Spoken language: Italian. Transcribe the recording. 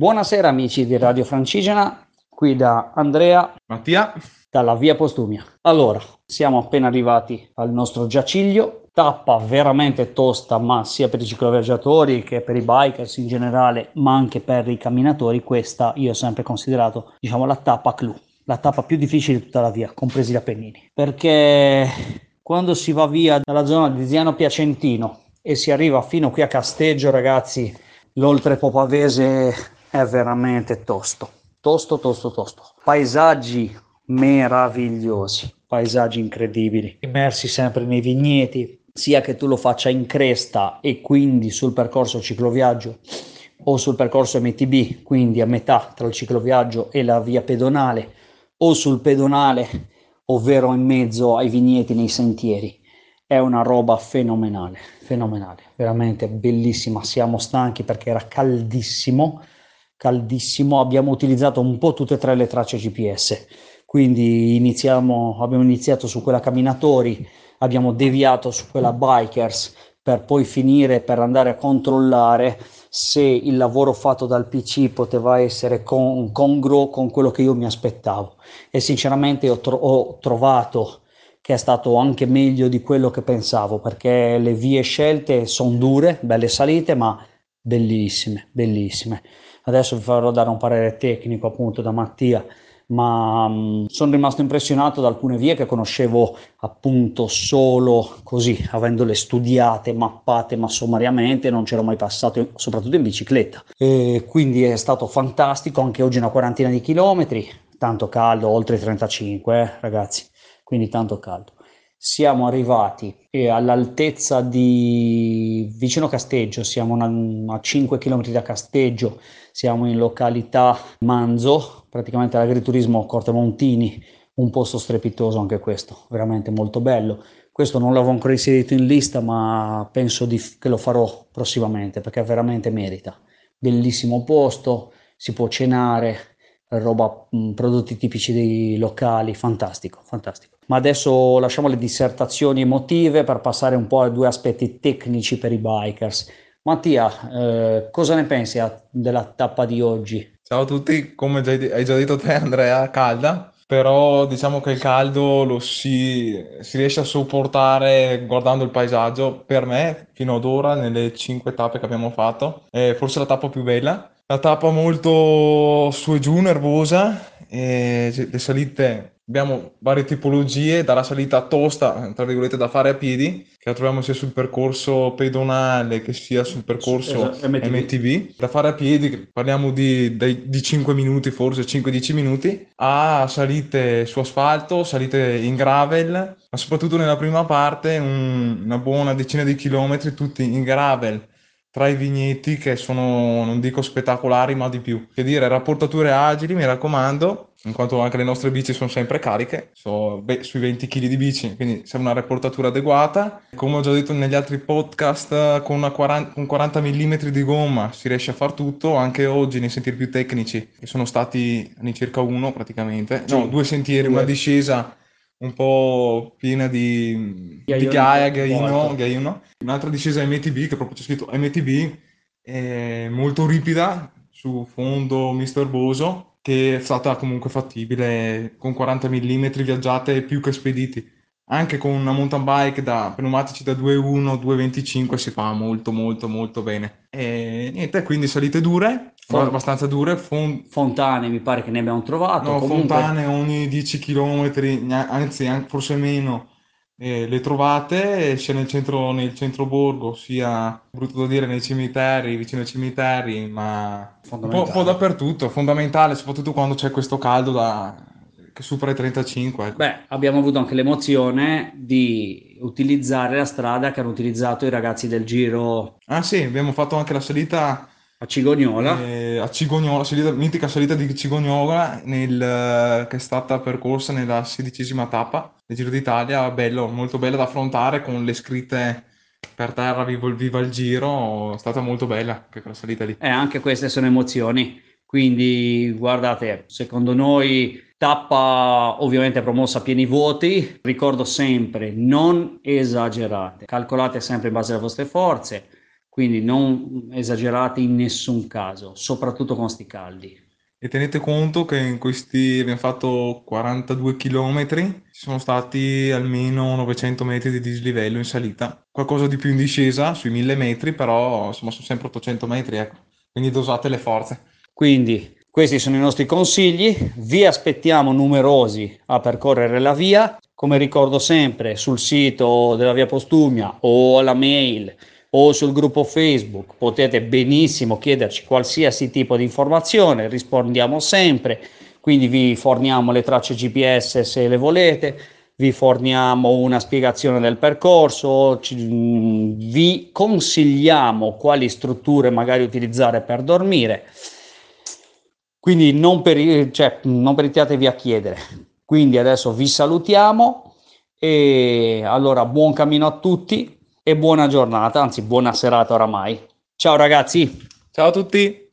Buonasera amici di Radio Francigena, qui da Andrea, Mattia, dalla via Postumia. Allora, siamo appena arrivati al nostro giaciglio, tappa veramente tosta, ma sia per i cicloviaggiatori che per i bikers in generale, ma anche per i camminatori, questa io ho sempre considerato, diciamo, la tappa clou, la tappa più difficile di tutta la via, compresi gli Appennini. Perché quando si va via dalla zona di Ziano Piacentino e si arriva fino qui a Casteggio, ragazzi, l'oltrepo pavese è veramente tosto, tosto, tosto, tosto. Paesaggi meravigliosi, paesaggi incredibili, immersi sempre nei vigneti, sia che tu lo faccia in cresta e quindi sul percorso cicloviaggio o sul percorso MTB, quindi a metà tra il cicloviaggio e la via pedonale, o sul pedonale, ovvero in mezzo ai vigneti nei sentieri. È una roba fenomenale, fenomenale, veramente bellissima. Siamo stanchi perché era caldissimo caldissimo, abbiamo utilizzato un po' tutte e tre le tracce GPS, quindi iniziamo, abbiamo iniziato su quella camminatori, abbiamo deviato su quella bikers per poi finire per andare a controllare se il lavoro fatto dal PC poteva essere con, congruo con quello che io mi aspettavo. E sinceramente ho, tro- ho trovato che è stato anche meglio di quello che pensavo perché le vie scelte sono dure, belle salite ma bellissime, bellissime. Adesso vi farò dare un parere tecnico appunto da Mattia, ma um, sono rimasto impressionato da alcune vie che conoscevo appunto solo così, avendole studiate, mappate, ma sommariamente non c'ero mai passato, soprattutto in bicicletta. E quindi è stato fantastico, anche oggi una quarantina di chilometri, tanto caldo, oltre i 35 eh, ragazzi, quindi tanto caldo siamo arrivati all'altezza di vicino Casteggio, siamo a 5 km da Casteggio, siamo in località Manzo, praticamente all'agriturismo Corte Montini, un posto strepitoso anche questo, veramente molto bello. Questo non l'avevo ancora inserito in lista, ma penso di, che lo farò prossimamente perché veramente merita. Bellissimo posto, si può cenare, roba, prodotti tipici dei locali, fantastico, fantastico. Ma adesso lasciamo le dissertazioni emotive per passare un po' ai due aspetti tecnici per i bikers. Mattia, eh, cosa ne pensi della tappa di oggi? Ciao a tutti, come hai già detto te Andrea, calda, però diciamo che il caldo lo si, si riesce a sopportare guardando il paesaggio. Per me, fino ad ora, nelle cinque tappe che abbiamo fatto, è forse la tappa più bella. La tappa molto su e giù, nervosa, e le salite Abbiamo varie tipologie, dalla salita tosta, tra virgolette, da fare a piedi, che la troviamo sia sul percorso pedonale che sia sul percorso esatto, MTV. MTV. Da fare a piedi, parliamo di, di, di 5 minuti, forse 5-10 minuti, a salite su asfalto, salite in gravel, ma soprattutto nella prima parte un, una buona decina di chilometri tutti in gravel tra i vigneti che sono, non dico spettacolari, ma di più. Che dire, rapportature agili, mi raccomando, in quanto anche le nostre bici sono sempre cariche, so, beh, sui 20 kg di bici, quindi serve una rapportatura adeguata. Come ho già detto negli altri podcast, con, una 40, con 40 mm di gomma si riesce a far tutto, anche oggi nei sentieri più tecnici, che sono stati circa uno praticamente, no, due sentieri, una discesa un po' piena di, di ghiaia, ghiaino, ghiaino. Un'altra discesa MTB, che proprio c'è scritto MTB, è molto ripida, su fondo misterboso, che è stata comunque fattibile con 40 mm viaggiate più che spediti. Anche con una mountain bike da pneumatici da 2.1, 2.25 si fa molto molto molto bene. E niente, quindi salite dure, Font- abbastanza dure. Fon- fontane mi pare che ne abbiamo trovato. No, comunque... fontane ogni 10 km, anzi forse meno, eh, le trovate sia nel centro, nel centro borgo, sia, brutto da dire, nei cimiteri, vicino ai cimiteri, ma un po', un po' dappertutto, fondamentale, soprattutto quando c'è questo caldo da, che supera i 35. Ecco. Beh, abbiamo avuto anche l'emozione di utilizzare la strada che hanno utilizzato i ragazzi del Giro. Ah sì, abbiamo fatto anche la salita a Cigognola. Eh, a Cigognola, salita, mitica salita di Cigognola nel, che è stata percorsa nella sedicesima tappa del Giro d'Italia, bello, molto bella da affrontare con le scritte per terra viva, viva il Giro, è stata molto bella anche quella salita lì. E eh, anche queste sono emozioni, quindi guardate, secondo noi tappa ovviamente promossa a pieni voti, ricordo sempre non esagerate, calcolate sempre in base alle vostre forze, quindi non esagerate in nessun caso, soprattutto con sti caldi. E tenete conto che in questi abbiamo fatto 42 km, ci sono stati almeno 900 metri di dislivello in salita, qualcosa di più in discesa sui 1000 metri, però insomma sono sempre 800 metri, ecco. Quindi dosate le forze. Quindi questi sono i nostri consigli, vi aspettiamo numerosi a percorrere la via, come ricordo sempre sul sito della Via Postumia o alla mail o sul gruppo Facebook potete benissimo chiederci qualsiasi tipo di informazione, rispondiamo sempre, quindi vi forniamo le tracce GPS se le volete, vi forniamo una spiegazione del percorso, ci, vi consigliamo quali strutture magari utilizzare per dormire. Quindi non, per, cioè, non peritiatevi a chiedere. Quindi adesso vi salutiamo e allora buon cammino a tutti e buona giornata, anzi buona serata oramai. Ciao ragazzi. Ciao a tutti.